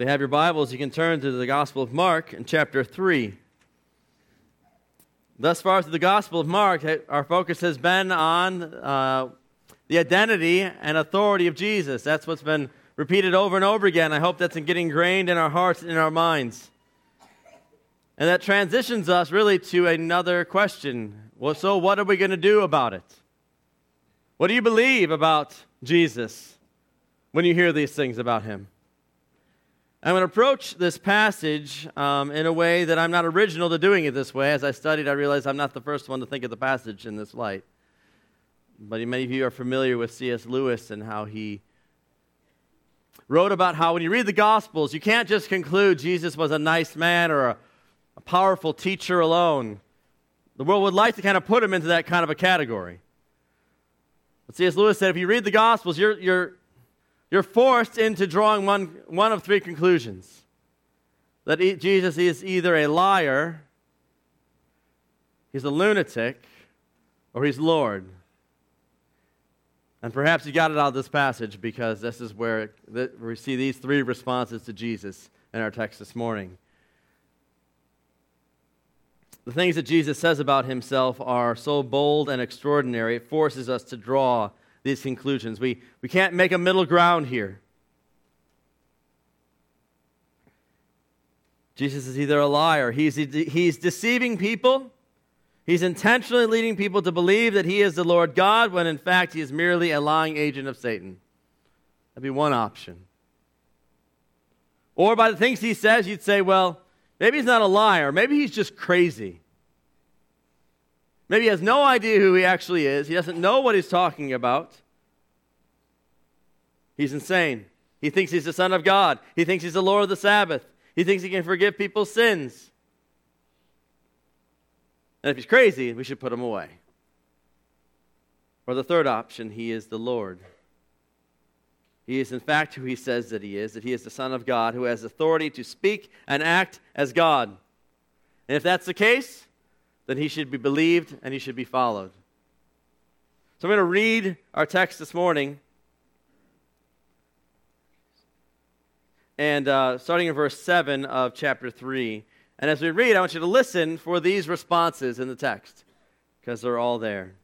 If you have your Bibles, you can turn to the Gospel of Mark in chapter 3. Thus far through the Gospel of Mark, our focus has been on uh, the identity and authority of Jesus. That's what's been repeated over and over again. I hope that's getting ingrained in our hearts and in our minds. And that transitions us really to another question. Well, so what are we going to do about it? What do you believe about Jesus when you hear these things about him? I'm going to approach this passage um, in a way that I'm not original to doing it this way. As I studied, I realized I'm not the first one to think of the passage in this light. But many of you are familiar with C.S. Lewis and how he wrote about how when you read the Gospels, you can't just conclude Jesus was a nice man or a, a powerful teacher alone. The world would like to kind of put him into that kind of a category. But C.S. Lewis said if you read the Gospels, you're, you're you're forced into drawing one, one of three conclusions that Jesus is either a liar, he's a lunatic, or he's Lord. And perhaps you got it out of this passage because this is where we see these three responses to Jesus in our text this morning. The things that Jesus says about himself are so bold and extraordinary, it forces us to draw these conclusions. We, we can't make a middle ground here. Jesus is either a liar, he's, he's deceiving people, he's intentionally leading people to believe that he is the Lord God when in fact he is merely a lying agent of Satan. That'd be one option. Or by the things he says, you'd say, well, maybe he's not a liar, maybe he's just crazy. Maybe he has no idea who he actually is. He doesn't know what he's talking about. He's insane. He thinks he's the Son of God. He thinks he's the Lord of the Sabbath. He thinks he can forgive people's sins. And if he's crazy, we should put him away. Or the third option, he is the Lord. He is, in fact, who he says that he is, that he is the Son of God who has authority to speak and act as God. And if that's the case, then he should be believed and he should be followed. So I'm going to read our text this morning. And uh, starting in verse 7 of chapter 3. And as we read, I want you to listen for these responses in the text, because they're all there.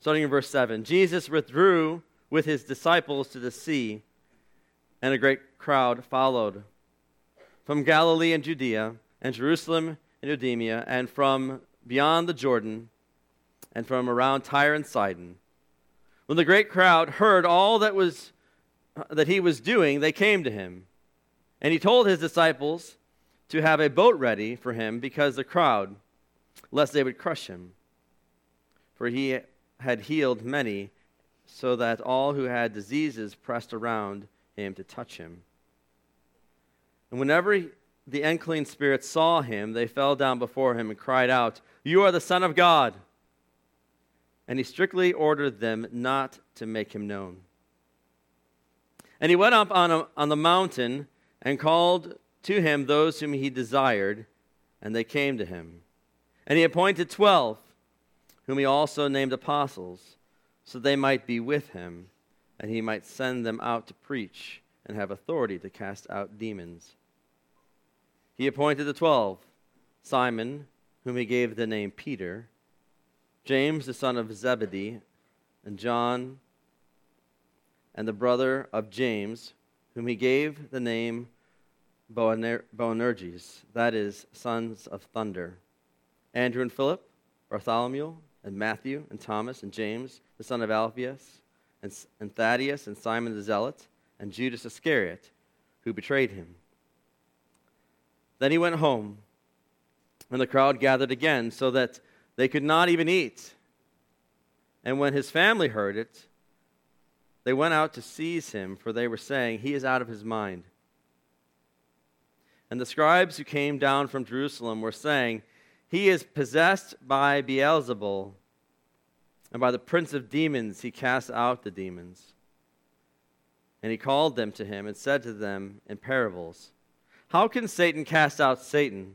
Starting in verse 7 Jesus withdrew with his disciples to the sea, and a great crowd followed. From Galilee and Judea, and Jerusalem and Idumea, and from beyond the Jordan and from around Tyre and Sidon. When the great crowd heard all that was that he was doing, they came to him. And he told his disciples to have a boat ready for him because the crowd, lest they would crush him. For he had healed many, so that all who had diseases pressed around him to touch him. And whenever the unclean spirits saw him, they fell down before him and cried out, You are the Son of God. And he strictly ordered them not to make him known. And he went up on, a, on the mountain and called to him those whom he desired, and they came to him. And he appointed twelve, whom he also named apostles, so they might be with him, and he might send them out to preach and have authority to cast out demons. He appointed the twelve Simon, whom he gave the name Peter, James the son of Zebedee, and John, and the brother of James, whom he gave the name Boanerges, that is, sons of thunder, Andrew and Philip, Bartholomew, and Matthew, and Thomas, and James, the son of Alphaeus, and, and Thaddaeus, and Simon the Zealot, and Judas Iscariot, who betrayed him. Then he went home, and the crowd gathered again, so that they could not even eat. And when his family heard it, they went out to seize him, for they were saying, He is out of his mind. And the scribes who came down from Jerusalem were saying, He is possessed by Beelzebul, and by the prince of demons he casts out the demons. And he called them to him and said to them in parables, how can Satan cast out Satan?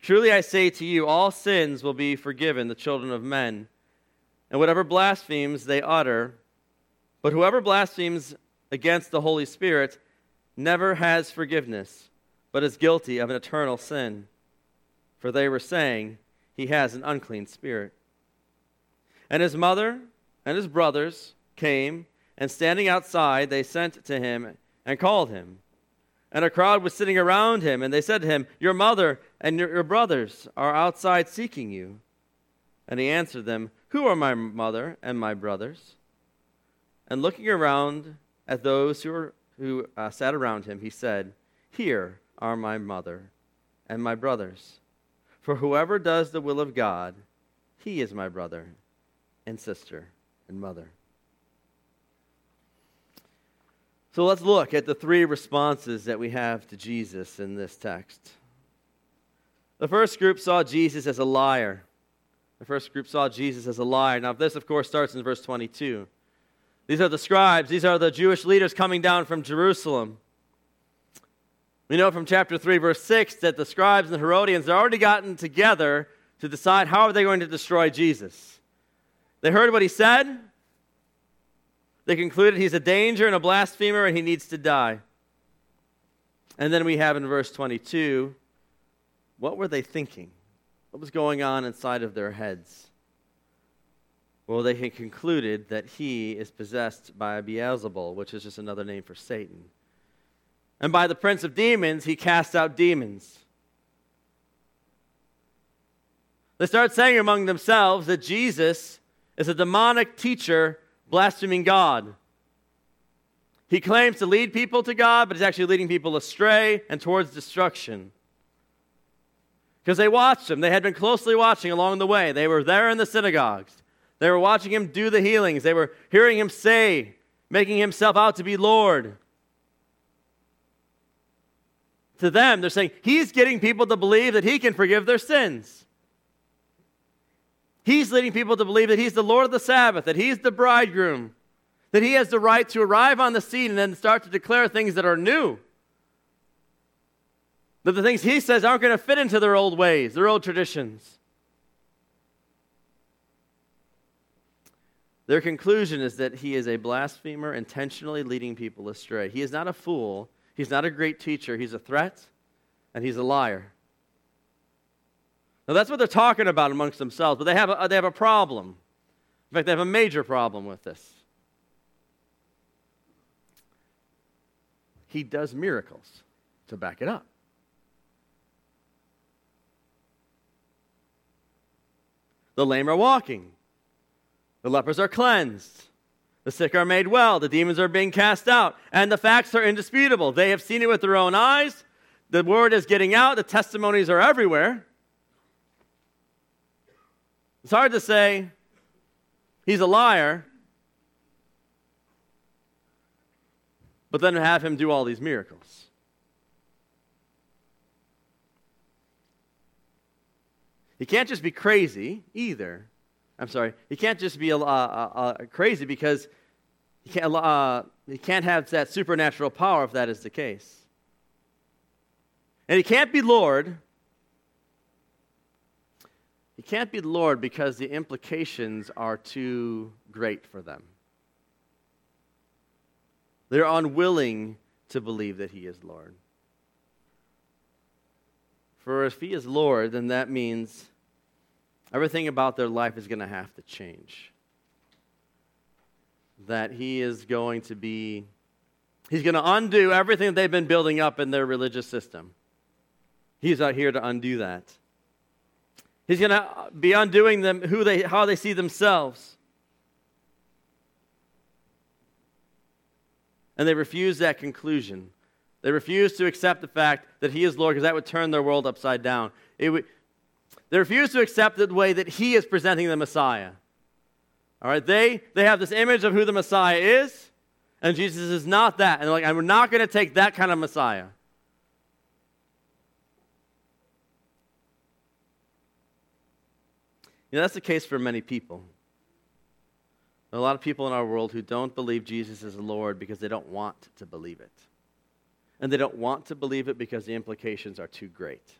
Truly I say to you, all sins will be forgiven the children of men, and whatever blasphemies they utter. But whoever blasphemes against the Holy Spirit never has forgiveness, but is guilty of an eternal sin for they were saying, He has an unclean spirit. And his mother and his brothers came, and standing outside, they sent to him and called him. And a crowd was sitting around him, and they said to him, Your mother and your, your brothers are outside seeking you. And he answered them, Who are my mother and my brothers? And looking around at those who, were, who uh, sat around him, he said, Here are my mother and my brothers. For whoever does the will of God, he is my brother and sister and mother. So let's look at the three responses that we have to Jesus in this text. The first group saw Jesus as a liar. The first group saw Jesus as a liar. Now, this, of course, starts in verse 22. These are the scribes, these are the Jewish leaders coming down from Jerusalem. We know from chapter 3, verse 6, that the scribes and the Herodians had already gotten together to decide how are they going to destroy Jesus. They heard what he said. They concluded he's a danger and a blasphemer and he needs to die. And then we have in verse 22 what were they thinking? What was going on inside of their heads? Well, they had concluded that he is possessed by Beelzebul, which is just another name for Satan. And by the prince of demons, he casts out demons. They start saying among themselves that Jesus is a demonic teacher blaspheming God. He claims to lead people to God, but he's actually leading people astray and towards destruction. Because they watched him. They had been closely watching along the way. They were there in the synagogues. They were watching him do the healings. They were hearing him say, making himself out to be Lord to them, they're saying he's getting people to believe that he can forgive their sins. He's leading people to believe that he's the Lord of the Sabbath, that he's the bridegroom, that he has the right to arrive on the scene and then start to declare things that are new. That the things he says aren't going to fit into their old ways, their old traditions. Their conclusion is that he is a blasphemer, intentionally leading people astray. He is not a fool He's not a great teacher, he's a threat, and he's a liar. Now, that's what they're talking about amongst themselves, but they have a, they have a problem. In fact, they have a major problem with this. He does miracles to back it up. The lame are walking, the lepers are cleansed, the sick are made well. The demons are being cast out. And the facts are indisputable. They have seen it with their own eyes. The word is getting out. The testimonies are everywhere. It's hard to say he's a liar, but then have him do all these miracles. He can't just be crazy either. I'm sorry, he can't just be uh, crazy because he can't, uh, he can't have that supernatural power if that is the case. And he can't be Lord. He can't be Lord because the implications are too great for them. They're unwilling to believe that he is Lord. For if he is Lord, then that means Everything about their life is going to have to change. That he is going to be, he's going to undo everything they've been building up in their religious system. He's out here to undo that. He's going to be undoing them who they, how they see themselves. And they refuse that conclusion. They refuse to accept the fact that he is Lord because that would turn their world upside down. It would, they refuse to accept the way that he is presenting the Messiah. All right, they, they have this image of who the Messiah is, and Jesus is not that. And they're like, I'm not going to take that kind of Messiah. You know, that's the case for many people. There are a lot of people in our world who don't believe Jesus is Lord because they don't want to believe it. And they don't want to believe it because the implications are too great.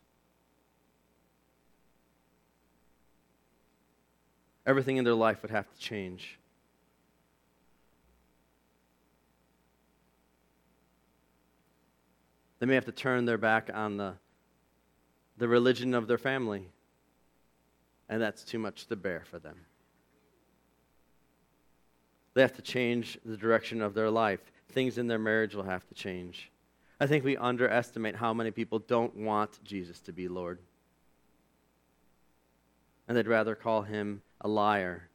Everything in their life would have to change. They may have to turn their back on the, the religion of their family, and that's too much to bear for them. They have to change the direction of their life. Things in their marriage will have to change. I think we underestimate how many people don't want Jesus to be Lord. And they'd rather call him a liar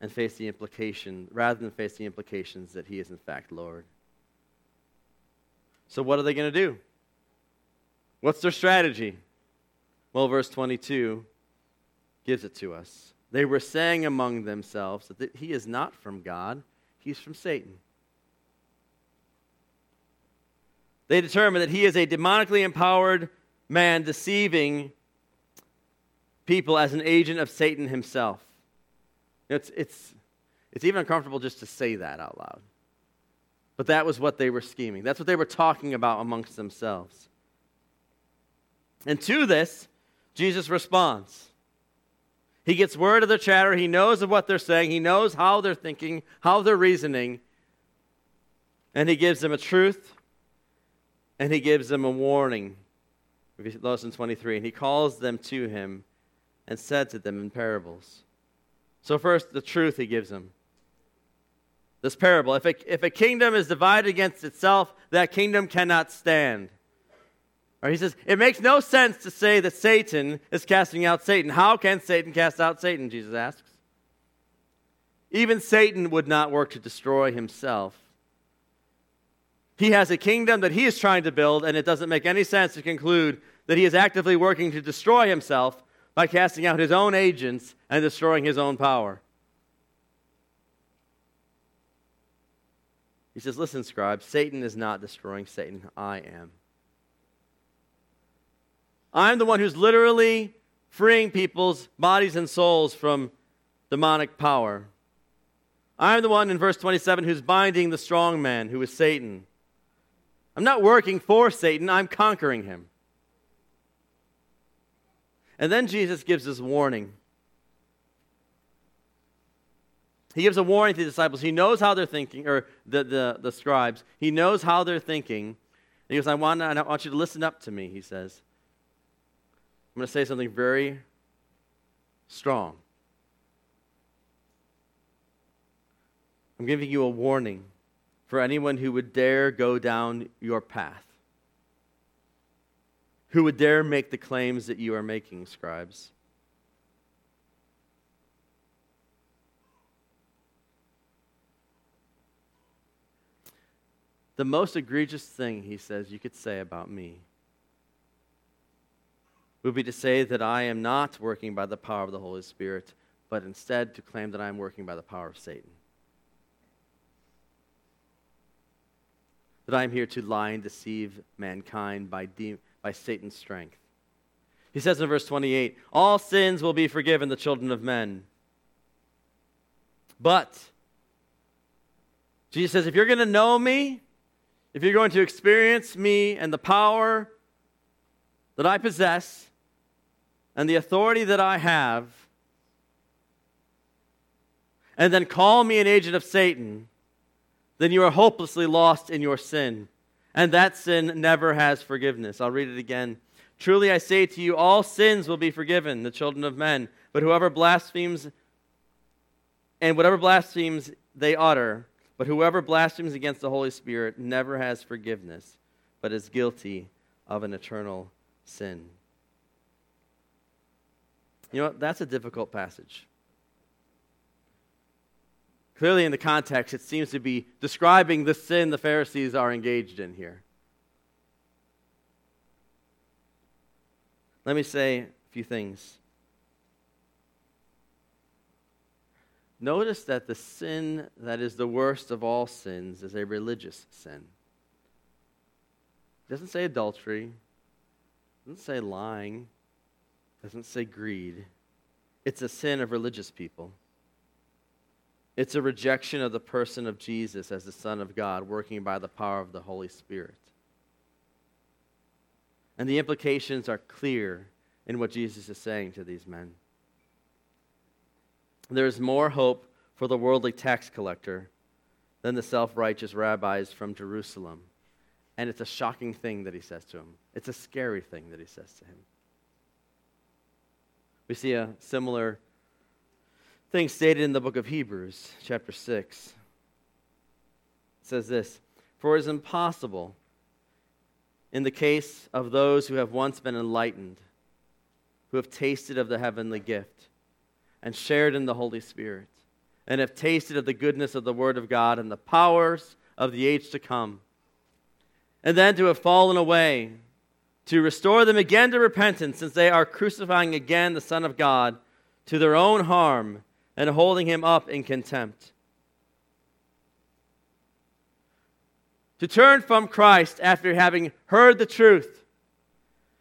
and face the implication, rather than face the implications that he is in fact Lord. So, what are they going to do? What's their strategy? Well, verse 22 gives it to us. They were saying among themselves that he is not from God, he's from Satan. They determined that he is a demonically empowered man deceiving people as an agent of Satan himself. It's, it's, it's even uncomfortable just to say that out loud. But that was what they were scheming. That's what they were talking about amongst themselves. And to this, Jesus responds. He gets word of their chatter. He knows of what they're saying. He knows how they're thinking, how they're reasoning. And he gives them a truth and he gives them a warning. Lesson 23. And he calls them to him and said to them in parables. So, first, the truth he gives them this parable. If a, if a kingdom is divided against itself, that kingdom cannot stand. Or he says, it makes no sense to say that Satan is casting out Satan. How can Satan cast out Satan? Jesus asks. Even Satan would not work to destroy himself. He has a kingdom that he is trying to build, and it doesn't make any sense to conclude that he is actively working to destroy himself by casting out his own agents and destroying his own power. He says, Listen, scribe, Satan is not destroying Satan. I am. I'm the one who's literally freeing people's bodies and souls from demonic power. I'm the one in verse 27 who's binding the strong man, who is Satan. I'm not working for Satan, I'm conquering him. And then Jesus gives this warning. He gives a warning to the disciples. He knows how they're thinking, or the, the, the scribes. He knows how they're thinking. He goes, I want, I want you to listen up to me, he says. I'm going to say something very strong. I'm giving you a warning for anyone who would dare go down your path, who would dare make the claims that you are making, scribes. The most egregious thing, he says, you could say about me would be to say that I am not working by the power of the Holy Spirit, but instead to claim that I am working by the power of Satan. That I am here to lie and deceive mankind by, de- by Satan's strength. He says in verse 28 All sins will be forgiven the children of men. But, Jesus says, if you're going to know me, if you're going to experience me and the power that I possess and the authority that I have, and then call me an agent of Satan, then you are hopelessly lost in your sin. And that sin never has forgiveness. I'll read it again. Truly I say to you, all sins will be forgiven, the children of men. But whoever blasphemes, and whatever blasphemes they utter, but whoever blasphemes against the Holy Spirit never has forgiveness, but is guilty of an eternal sin. You know, that's a difficult passage. Clearly, in the context, it seems to be describing the sin the Pharisees are engaged in here. Let me say a few things. Notice that the sin that is the worst of all sins is a religious sin. It doesn't say adultery, it doesn't say lying, doesn't say greed. it's a sin of religious people. It's a rejection of the person of Jesus as the Son of God, working by the power of the Holy Spirit. And the implications are clear in what Jesus is saying to these men. There is more hope for the worldly tax collector than the self righteous rabbis from Jerusalem. And it's a shocking thing that he says to him. It's a scary thing that he says to him. We see a similar thing stated in the book of Hebrews, chapter 6. It says this For it is impossible in the case of those who have once been enlightened, who have tasted of the heavenly gift, and shared in the Holy Spirit, and have tasted of the goodness of the Word of God and the powers of the age to come, and then to have fallen away, to restore them again to repentance, since they are crucifying again the Son of God to their own harm and holding him up in contempt. To turn from Christ after having heard the truth,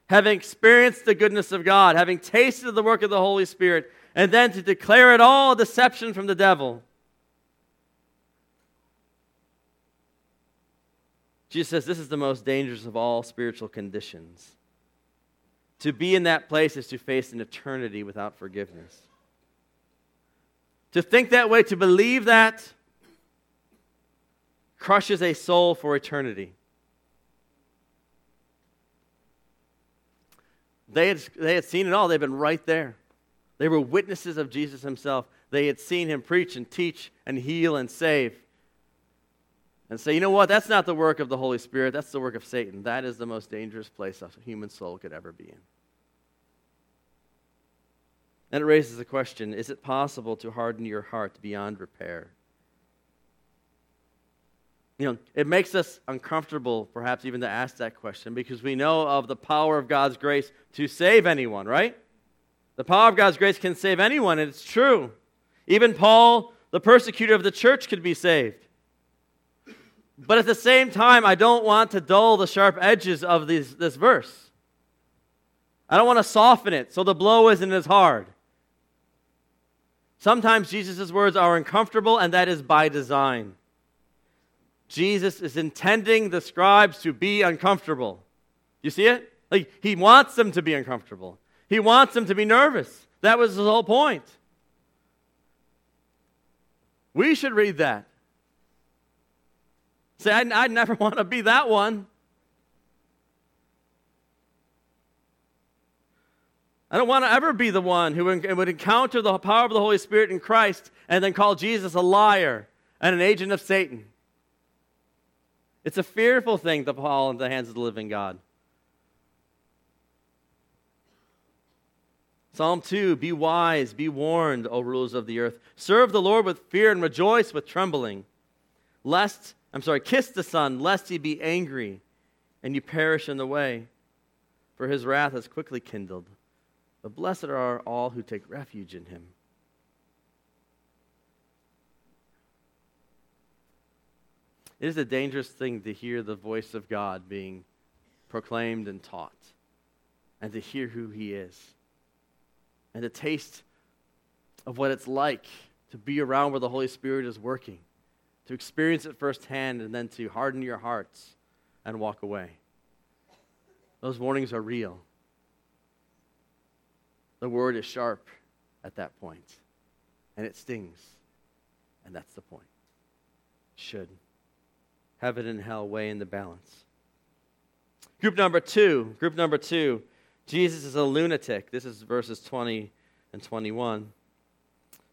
having experienced the goodness of God, having tasted the work of the Holy Spirit, and then to declare it all deception from the devil. Jesus says this is the most dangerous of all spiritual conditions. To be in that place is to face an eternity without forgiveness. To think that way, to believe that, crushes a soul for eternity. They had, they had seen it all, they've been right there. They were witnesses of Jesus himself. They had seen him preach and teach and heal and save. And say, you know what? That's not the work of the Holy Spirit. That's the work of Satan. That is the most dangerous place a human soul could ever be in. And it raises the question is it possible to harden your heart beyond repair? You know, it makes us uncomfortable, perhaps even to ask that question, because we know of the power of God's grace to save anyone, right? The power of God's grace can save anyone, and it's true. Even Paul, the persecutor of the church, could be saved. But at the same time, I don't want to dull the sharp edges of these, this verse. I don't want to soften it so the blow isn't as hard. Sometimes Jesus' words are uncomfortable, and that is by design. Jesus is intending the scribes to be uncomfortable. You see it? Like, he wants them to be uncomfortable, he wants them to be nervous. That was his whole point. We should read that. Say, I, I never want to be that one. I don't want to ever be the one who would encounter the power of the Holy Spirit in Christ and then call Jesus a liar and an agent of Satan. It's a fearful thing to fall into the hands of the living God. Psalm 2 Be wise, be warned, O rulers of the earth. Serve the Lord with fear and rejoice with trembling. Lest, I'm sorry, kiss the Son, lest he be angry and you perish in the way, for his wrath is quickly kindled. But blessed are all who take refuge in him. It is a dangerous thing to hear the voice of God being proclaimed and taught, and to hear who he is, and to taste of what it's like to be around where the Holy Spirit is working, to experience it firsthand, and then to harden your hearts and walk away. Those warnings are real. The word is sharp at that point, and it stings. And that's the point. Should. Heaven and hell weigh in the balance. Group number two, group number two, Jesus is a lunatic. This is verses 20 and 21.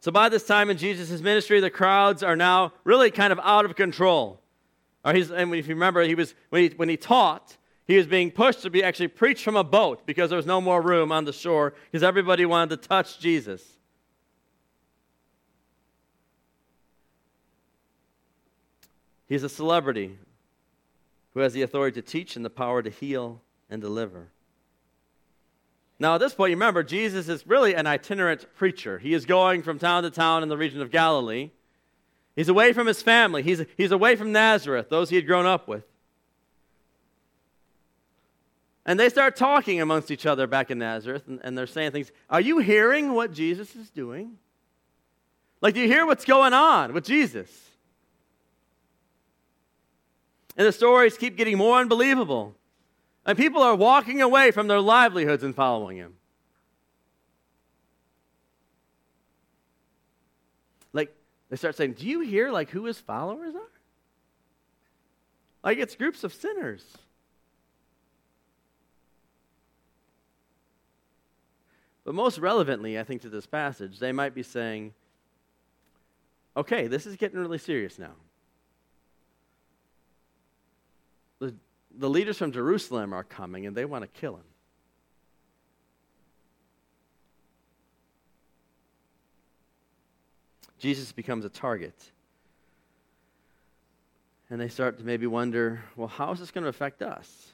So by this time in Jesus' ministry, the crowds are now really kind of out of control. Or he's, and if you remember, he was, when, he, when he taught, he was being pushed to be actually preached from a boat because there was no more room on the shore because everybody wanted to touch Jesus. He's a celebrity who has the authority to teach and the power to heal and deliver. Now, at this point, you remember, Jesus is really an itinerant preacher. He is going from town to town in the region of Galilee. He's away from his family, he's, he's away from Nazareth, those he had grown up with. And they start talking amongst each other back in Nazareth, and, and they're saying things. Are you hearing what Jesus is doing? Like, do you hear what's going on with Jesus? And the stories keep getting more unbelievable. And people are walking away from their livelihoods and following him. Like, they start saying, Do you hear, like, who his followers are? Like, it's groups of sinners. But most relevantly, I think, to this passage, they might be saying, okay, this is getting really serious now. The, leaders from Jerusalem are coming and they want to kill him. Jesus becomes a target. And they start to maybe wonder well, how is this going to affect us?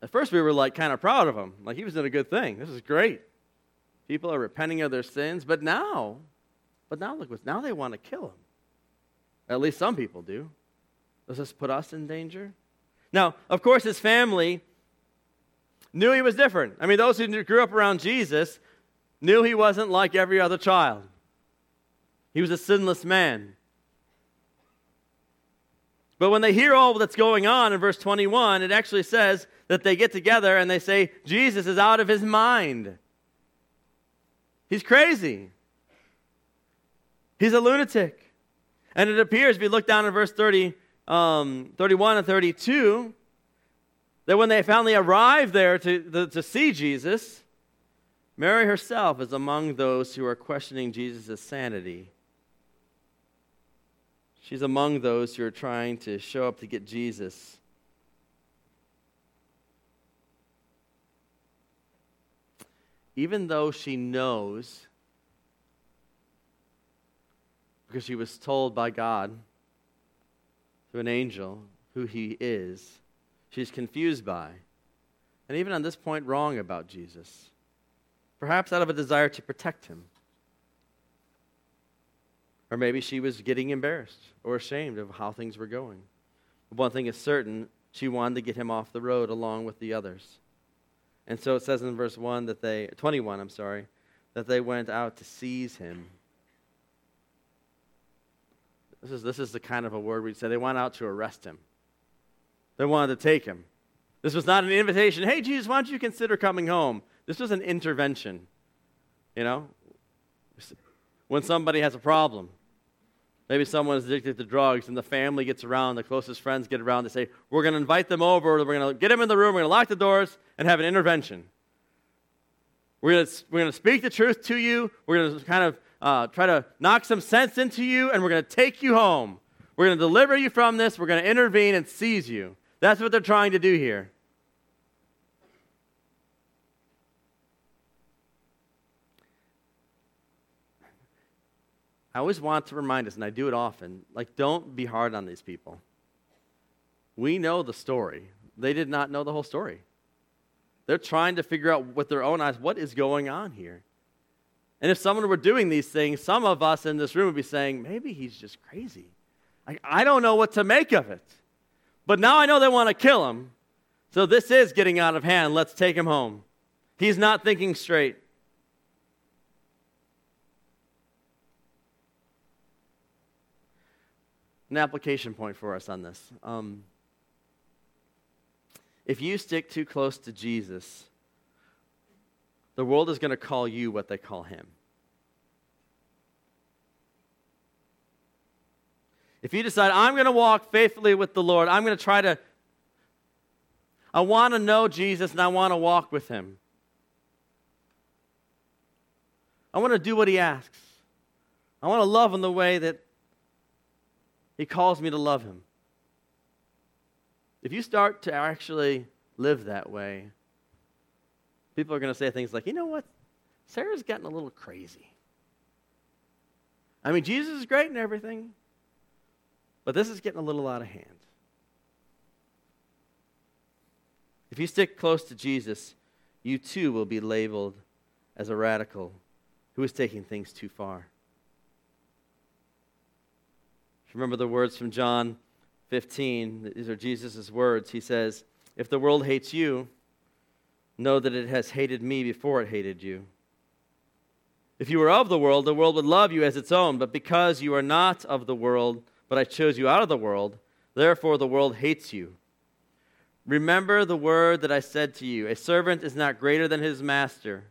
At first, we were like kind of proud of him. Like he was doing a good thing. This is great. People are repenting of their sins. But now, but now look, what's now they want to kill him. At least some people do. Does this put us in danger? Now, of course, his family knew he was different. I mean, those who grew up around Jesus knew he wasn't like every other child. He was a sinless man. But when they hear all that's going on in verse 21, it actually says that they get together and they say, Jesus is out of his mind. He's crazy. He's a lunatic. And it appears, if you look down in verse 30, um, 31 and 32, that when they finally arrive there to, the, to see Jesus, Mary herself is among those who are questioning Jesus' sanity. She's among those who are trying to show up to get Jesus. Even though she knows, because she was told by God an angel who he is, she's confused by, and even on this point, wrong about Jesus. Perhaps out of a desire to protect him. Or maybe she was getting embarrassed or ashamed of how things were going. But One thing is certain she wanted to get him off the road along with the others. And so it says in verse 1 that they 21, I'm sorry, that they went out to seize him. This is, this is the kind of a word we'd say they went out to arrest him. They wanted to take him. This was not an invitation. Hey, Jesus, why don't you consider coming home? This was an intervention. You know? When somebody has a problem, Maybe someone's addicted to drugs and the family gets around, the closest friends get around, they say, We're going to invite them over, we're going to get them in the room, we're going to lock the doors and have an intervention. We're going to, we're going to speak the truth to you, we're going to kind of uh, try to knock some sense into you, and we're going to take you home. We're going to deliver you from this, we're going to intervene and seize you. That's what they're trying to do here. I always want to remind us, and I do it often, like, don't be hard on these people. We know the story. They did not know the whole story. They're trying to figure out with their own eyes what is going on here. And if someone were doing these things, some of us in this room would be saying, maybe he's just crazy. I, I don't know what to make of it. But now I know they want to kill him. So this is getting out of hand. Let's take him home. He's not thinking straight. an application point for us on this. Um, if you stick too close to Jesus, the world is going to call you what they call him. If you decide, I'm going to walk faithfully with the Lord, I'm going to try to, I want to know Jesus and I want to walk with him. I want to do what he asks. I want to love in the way that he calls me to love him. If you start to actually live that way, people are going to say things like, you know what? Sarah's gotten a little crazy. I mean, Jesus is great and everything, but this is getting a little out of hand. If you stick close to Jesus, you too will be labeled as a radical who is taking things too far. Remember the words from John 15. These are Jesus' words. He says, If the world hates you, know that it has hated me before it hated you. If you were of the world, the world would love you as its own, but because you are not of the world, but I chose you out of the world, therefore the world hates you. Remember the word that I said to you A servant is not greater than his master.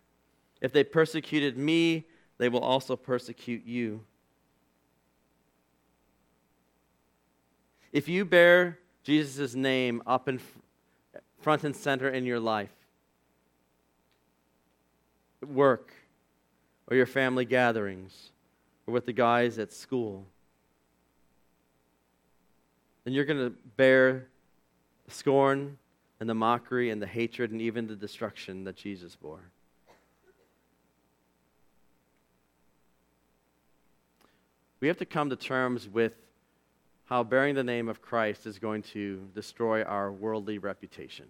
If they persecuted me, they will also persecute you. If you bear Jesus' name up in front and center in your life, work, or your family gatherings, or with the guys at school, then you're going to bear the scorn and the mockery and the hatred and even the destruction that Jesus bore. We have to come to terms with how bearing the name of Christ is going to destroy our worldly reputation.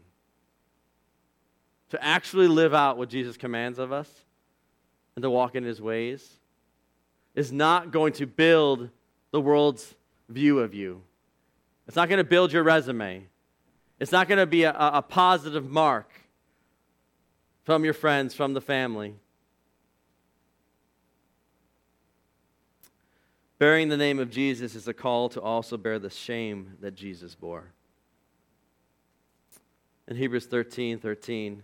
To actually live out what Jesus commands of us and to walk in his ways is not going to build the world's view of you. It's not going to build your resume. It's not going to be a, a positive mark from your friends, from the family. Bearing the name of Jesus is a call to also bear the shame that Jesus bore. In Hebrews 13 13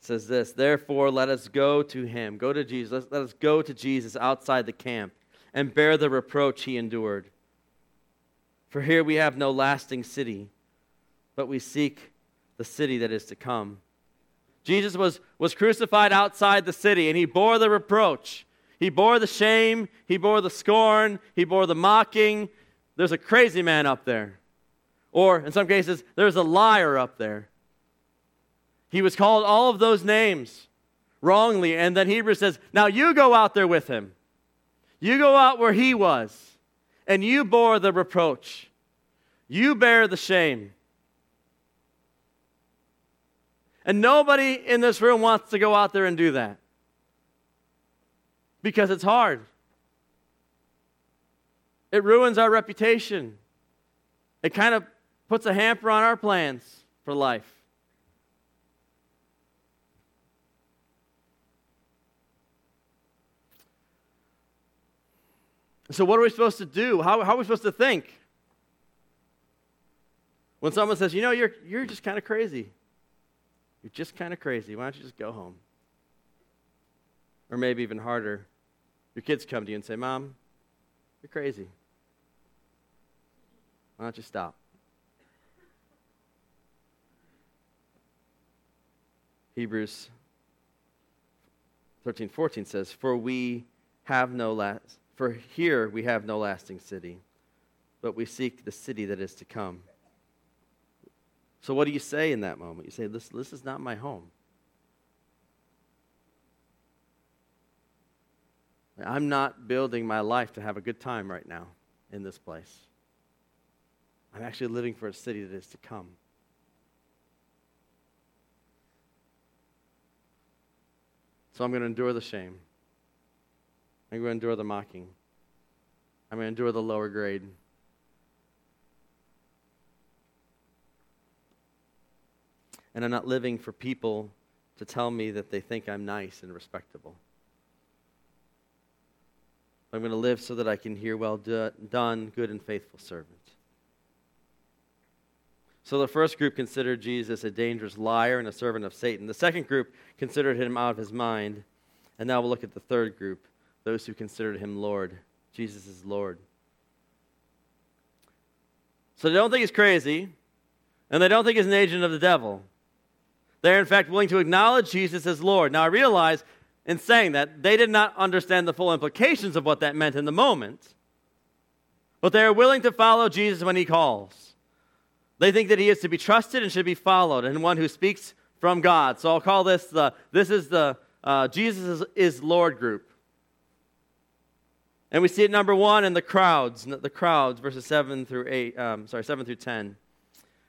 says this Therefore, let us go to him, go to Jesus, let, us go to Jesus outside the camp and bear the reproach he endured. For here we have no lasting city but we seek the city that is to come. Jesus was, was crucified outside the city, and he bore the reproach. He bore the shame. He bore the scorn. He bore the mocking. There's a crazy man up there. Or, in some cases, there's a liar up there. He was called all of those names wrongly. And then Hebrews says, Now you go out there with him. You go out where he was, and you bore the reproach. You bear the shame. And nobody in this room wants to go out there and do that because it's hard. It ruins our reputation. It kind of puts a hamper on our plans for life. So, what are we supposed to do? How, how are we supposed to think? When someone says, you know, you're, you're just kind of crazy. You're just kind of crazy. Why don't you just go home? Or maybe even harder, your kids come to you and say, Mom, you're crazy. Why don't you stop? Hebrews 13, 14 says, For we have no last, for here we have no lasting city, but we seek the city that is to come. So, what do you say in that moment? You say, This, this is not my home. I'm not building my life to have a good time right now in this place. I'm actually living for a city that is to come. So I'm going to endure the shame. I'm going to endure the mocking. I'm going to endure the lower grade. and I'm not living for people to tell me that they think I'm nice and respectable. I'm going to live so that I can hear, well done, good and faithful servant. So the first group considered Jesus a dangerous liar and a servant of Satan. The second group considered him out of his mind. And now we'll look at the third group, those who considered him Lord. Jesus is Lord. So they don't think he's crazy, and they don't think he's an agent of the devil. They're, in fact, willing to acknowledge Jesus as Lord. Now, I realize in saying that they did not understand the full implications of what that meant in the moment, but they are willing to follow Jesus when he calls. They think that he is to be trusted and should be followed, and one who speaks from God. So I'll call this the this is the uh, Jesus is, is Lord group. And we see it number one in the crowds, the crowds, verses seven through eight. Um, sorry, seven through ten.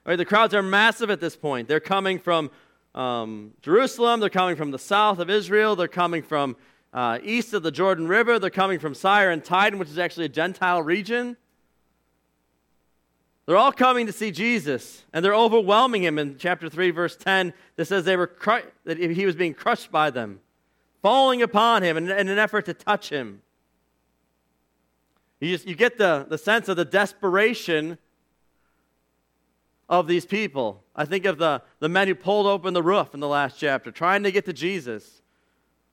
All right, the crowds are massive at this point. They're coming from um, Jerusalem. They're coming from the south of Israel. They're coming from uh, east of the Jordan River. They're coming from Tyre and Sidon, which is actually a Gentile region. They're all coming to see Jesus, and they're overwhelming him. In chapter 3, verse 10, that says they were cru- that he was being crushed by them, falling upon him in, in an effort to touch him. You, just, you get the, the sense of the desperation of these people. I think of the, the men who pulled open the roof in the last chapter, trying to get to Jesus,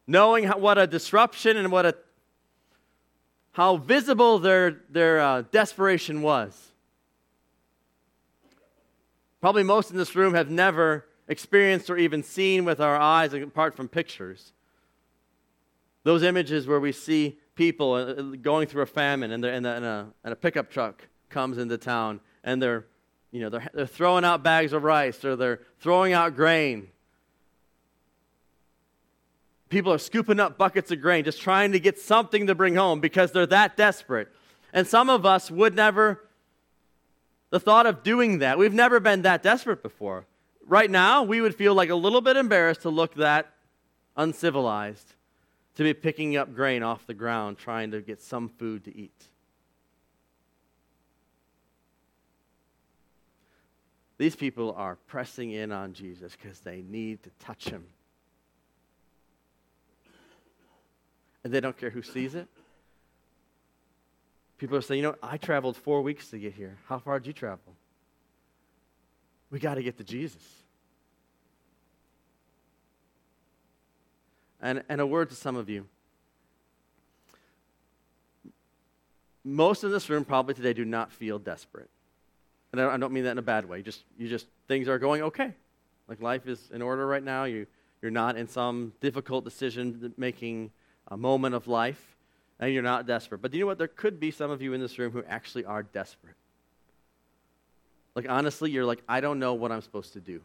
knowing how, what a disruption and what a, how visible their, their uh, desperation was. Probably most in this room have never experienced or even seen with our eyes, apart from pictures. Those images where we see people uh, uh, going through a famine and, and, a, and a pickup truck comes into town and they're, you know, they're, they're throwing out bags of rice or they're throwing out grain. People are scooping up buckets of grain, just trying to get something to bring home because they're that desperate. And some of us would never the thought of doing that. We've never been that desperate before. Right now, we would feel like a little bit embarrassed to look that uncivilized, to be picking up grain off the ground trying to get some food to eat. These people are pressing in on Jesus because they need to touch him. And they don't care who sees it. People are saying, you know, I traveled four weeks to get here. How far did you travel? We got to get to Jesus. And, and a word to some of you. Most in this room probably today do not feel desperate. And I don't mean that in a bad way. Just you just things are going okay. Like life is in order right now. You you're not in some difficult decision making uh, moment of life and you're not desperate. But do you know what? There could be some of you in this room who actually are desperate. Like, honestly, you're like, I don't know what I'm supposed to do.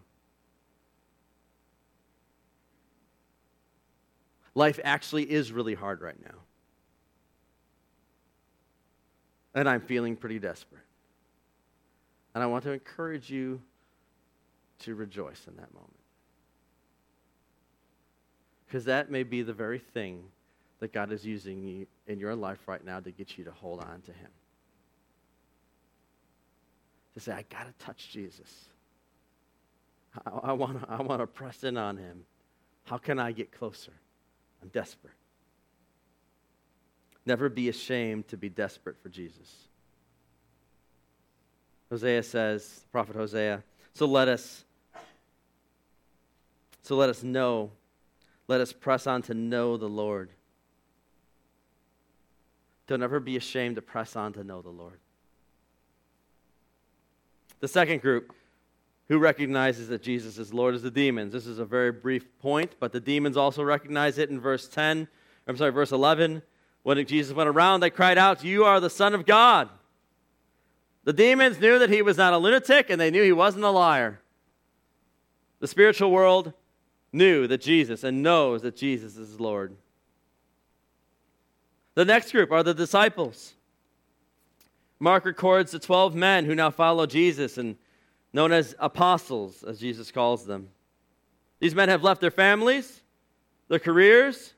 Life actually is really hard right now. And I'm feeling pretty desperate. And I want to encourage you to rejoice in that moment. Because that may be the very thing that God is using you in your life right now to get you to hold on to Him. To say, I got to touch Jesus. I, I want to I wanna press in on Him. How can I get closer? I'm desperate. Never be ashamed to be desperate for Jesus. Hosea says, prophet Hosea, so let us so let us know, let us press on to know the Lord. Don't ever be ashamed to press on to know the Lord. The second group who recognizes that Jesus is Lord is the demons. This is a very brief point, but the demons also recognize it in verse 10. I'm sorry, verse 11. When Jesus went around, they cried out, You are the Son of God. The demons knew that he was not a lunatic, and they knew he wasn't a liar. The spiritual world knew that Jesus and knows that Jesus is Lord. The next group are the disciples. Mark records the 12 men who now follow Jesus and known as apostles, as Jesus calls them. These men have left their families, their careers,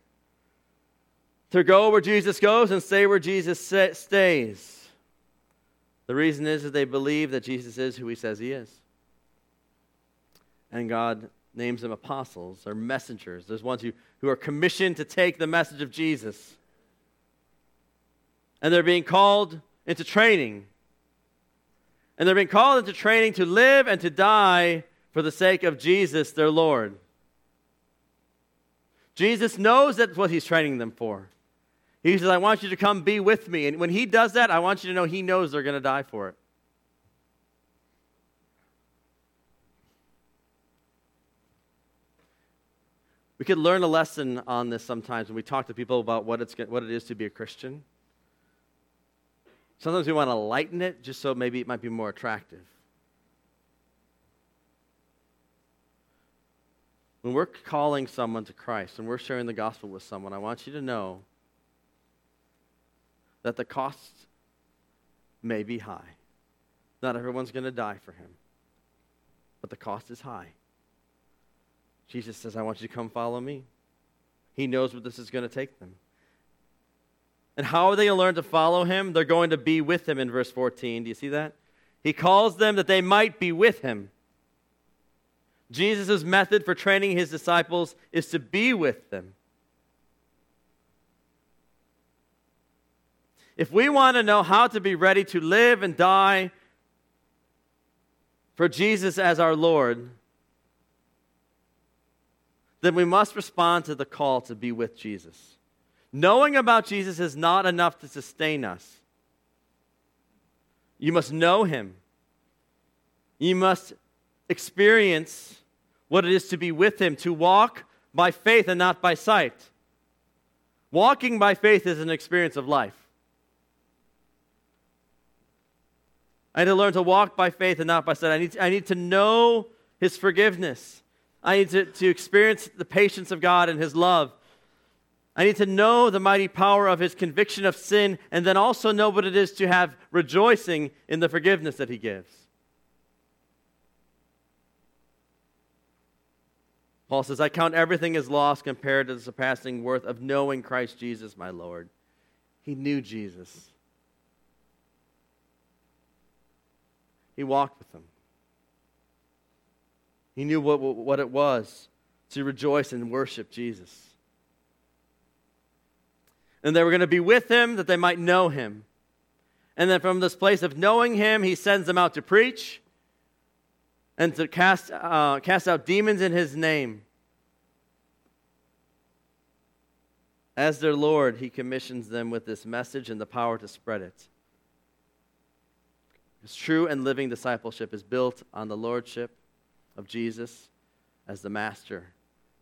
to go where Jesus goes and stay where Jesus stays. The reason is that they believe that Jesus is who he says he is. And God names them apostles or messengers. There's ones who, who are commissioned to take the message of Jesus and they're being called into training. And they're being called into training to live and to die for the sake of Jesus, their Lord. Jesus knows that's what he's training them for. He says, I want you to come be with me. And when he does that, I want you to know he knows they're going to die for it. We could learn a lesson on this sometimes when we talk to people about what, it's, what it is to be a Christian. Sometimes we want to lighten it just so maybe it might be more attractive. When we're calling someone to Christ and we're sharing the gospel with someone, I want you to know that the cost may be high. Not everyone's going to die for him, but the cost is high. Jesus says, I want you to come follow me. He knows what this is going to take them. And how are they going to learn to follow him? They're going to be with him in verse 14. Do you see that? He calls them that they might be with him. Jesus' method for training his disciples is to be with them. If we want to know how to be ready to live and die for Jesus as our Lord, then we must respond to the call to be with Jesus. Knowing about Jesus is not enough to sustain us. You must know him. You must experience what it is to be with him, to walk by faith and not by sight. Walking by faith is an experience of life. I need to learn to walk by faith and not by sight. I need to, I need to know His forgiveness. I need to, to experience the patience of God and His love. I need to know the mighty power of His conviction of sin and then also know what it is to have rejoicing in the forgiveness that He gives. Paul says, I count everything as loss compared to the surpassing worth of knowing Christ Jesus, my Lord. He knew Jesus. He walked with them. He knew what, what it was to rejoice and worship Jesus. And they were going to be with him that they might know him. And then from this place of knowing him, he sends them out to preach and to cast, uh, cast out demons in his name. As their Lord, he commissions them with this message and the power to spread it. Because true and living discipleship is built on the lordship of Jesus as the master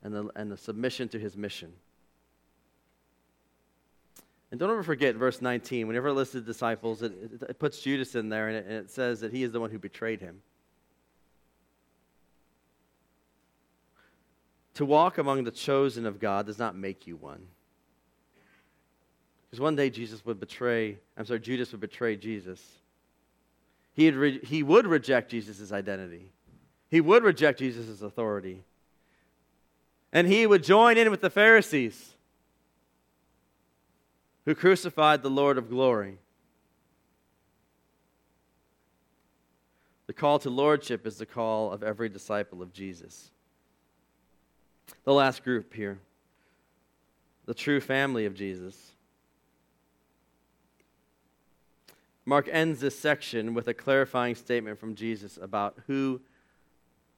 and the, and the submission to his mission. And don't ever forget verse 19. Whenever it lists the disciples, it, it, it, puts Judas in there and it, and it says that he is the one who betrayed him. To walk among the chosen of God does not make you one. Because one day Jesus would betray, I'm sorry, Judas would betray Jesus. He, re- he would reject Jesus' identity, he would reject Jesus' authority. And he would join in with the Pharisees who crucified the Lord of glory. The call to lordship is the call of every disciple of Jesus. The last group here, the true family of Jesus. Mark ends this section with a clarifying statement from Jesus about who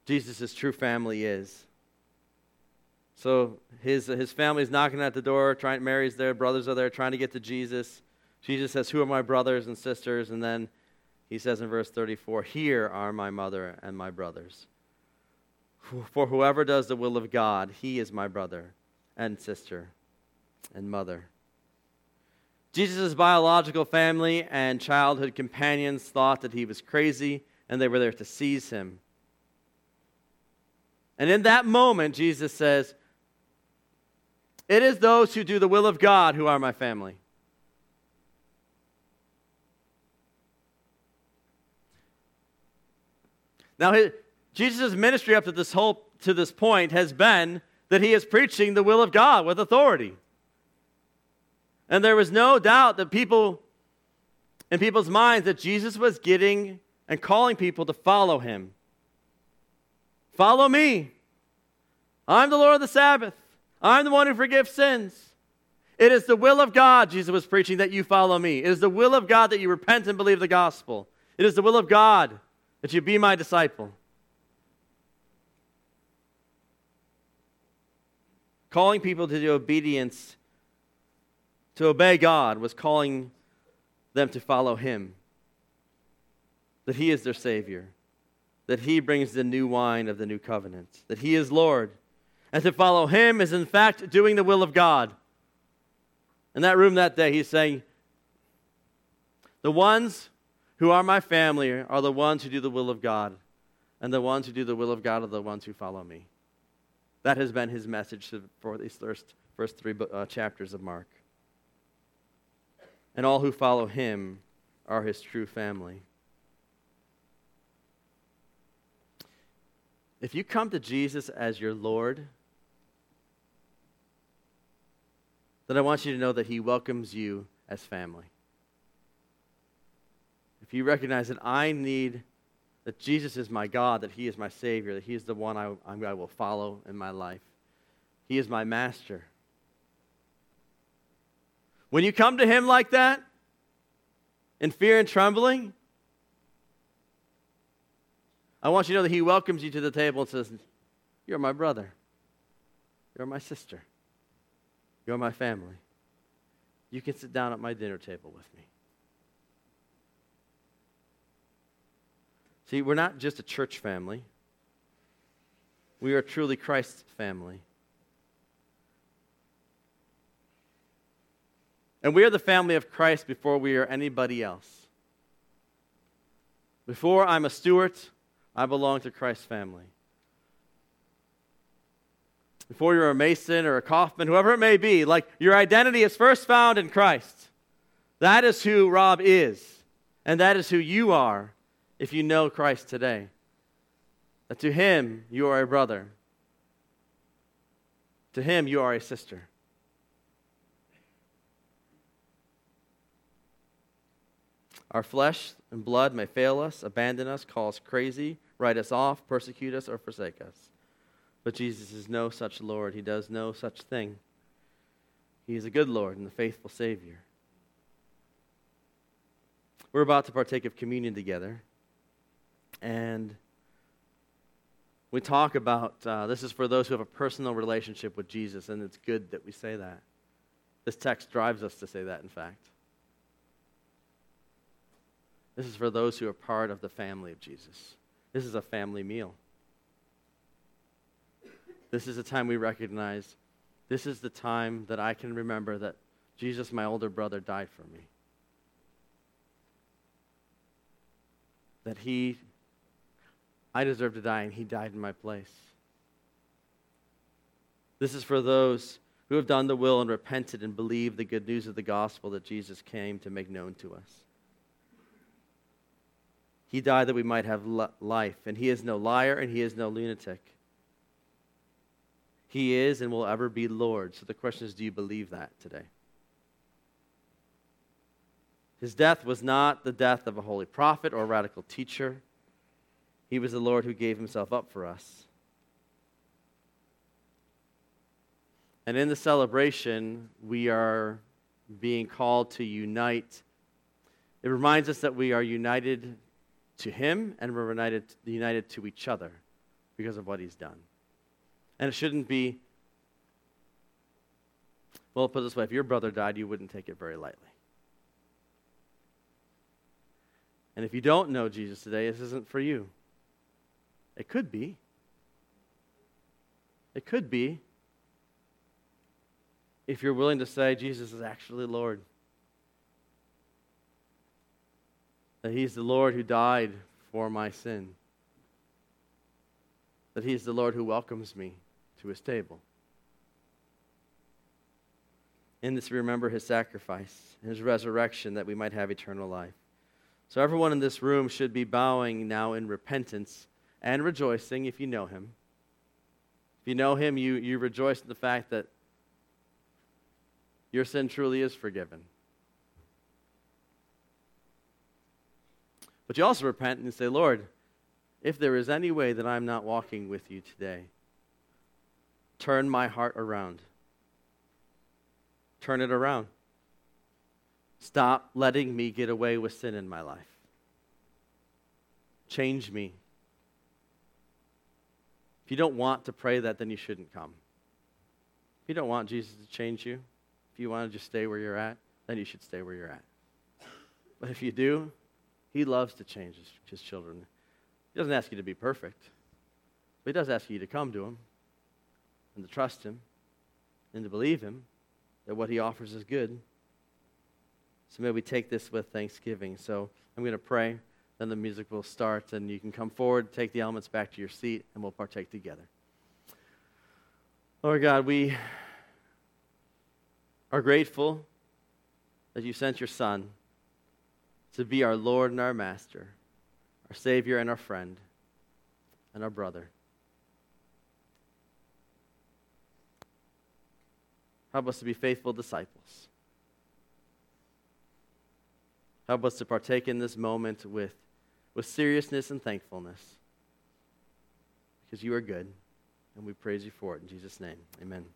Jesus' true family is. So his, his family is knocking at the door, trying, Mary's there, brothers are there, trying to get to Jesus. Jesus says, Who are my brothers and sisters? And then he says in verse 34, Here are my mother and my brothers. For whoever does the will of God, he is my brother and sister and mother. Jesus' biological family and childhood companions thought that he was crazy and they were there to seize him. And in that moment, Jesus says, It is those who do the will of God who are my family. Now, Jesus' ministry up to this whole to this point has been that he is preaching the will of God with authority. And there was no doubt that people, in people's minds, that Jesus was getting and calling people to follow him. Follow me. I'm the Lord of the Sabbath. I'm the one who forgives sins. It is the will of God, Jesus was preaching, that you follow me. It is the will of God that you repent and believe the gospel. It is the will of God that you be my disciple. Calling people to the obedience to obey God was calling them to follow Him. That He is their Savior. That He brings the new wine of the new covenant. That He is Lord. And to follow Him is, in fact, doing the will of God. In that room that day, He's saying, The ones who are my family are the ones who do the will of God. And the ones who do the will of God are the ones who follow me. That has been His message for these first, first three uh, chapters of Mark and all who follow him are his true family. If you come to Jesus as your Lord, then I want you to know that he welcomes you as family. if you recognize that I need, that Jesus is my God, that He is my Savior, that He is the one I, I will follow in my life, He is my master. When you come to Him like that, in fear and trembling, I want you to know that He welcomes you to the table and says, You're my brother. You're my sister. You're my family. You can sit down at my dinner table with me. See, we're not just a church family, we are truly Christ's family. And we are the family of Christ before we are anybody else. Before I'm a Stewart, I belong to Christ's family. Before you're a Mason or a Kaufman, whoever it may be, like your identity is first found in Christ. That is who Rob is, and that is who you are if you know Christ today. That to him you are a brother, to him you are a sister. Our flesh and blood may fail us, abandon us, call us crazy, write us off, persecute us, or forsake us. But Jesus is no such Lord. He does no such thing. He is a good Lord and a faithful Savior. We're about to partake of communion together. And we talk about uh, this is for those who have a personal relationship with Jesus, and it's good that we say that. This text drives us to say that, in fact. This is for those who are part of the family of Jesus. This is a family meal. This is the time we recognize this is the time that I can remember that Jesus, my older brother, died for me. That he I deserve to die, and he died in my place. This is for those who have done the will and repented and believed the good news of the gospel that Jesus came to make known to us. He died that we might have life, and he is no liar and he is no lunatic. He is and will ever be Lord. So the question is do you believe that today? His death was not the death of a holy prophet or a radical teacher. He was the Lord who gave himself up for us. And in the celebration, we are being called to unite. It reminds us that we are united to Him and we're united, united to each other because of what He's done. And it shouldn't be, well, put it this way if your brother died, you wouldn't take it very lightly. And if you don't know Jesus today, this isn't for you. It could be. It could be if you're willing to say Jesus is actually Lord. That He's the Lord who died for my sin. That He's the Lord who welcomes me His table. In this, we remember His sacrifice, His resurrection, that we might have eternal life. So, everyone in this room should be bowing now in repentance and rejoicing if you know him. If you know him, you, you rejoice in the fact that your sin truly is forgiven. But you also repent and say, Lord, if there is any way that I'm not walking with you today, turn my heart around. Turn it around. Stop letting me get away with sin in my life. Change me. If you don't want to pray that, then you shouldn't come. If you don't want Jesus to change you, if you want to just stay where you're at, then you should stay where you're at. But if you do, He loves to change His, his children. He doesn't ask you to be perfect, but He does ask you to come to Him and to trust Him and to believe Him that what He offers is good. So may we take this with thanksgiving. So I'm going to pray. Then the music will start, and you can come forward, take the elements back to your seat, and we'll partake together. Lord God, we are grateful that you sent your Son to be our Lord and our Master, our Savior and our friend, and our brother. Help us to be faithful disciples. Help us to partake in this moment with, with seriousness and thankfulness because you are good, and we praise you for it. In Jesus' name, amen.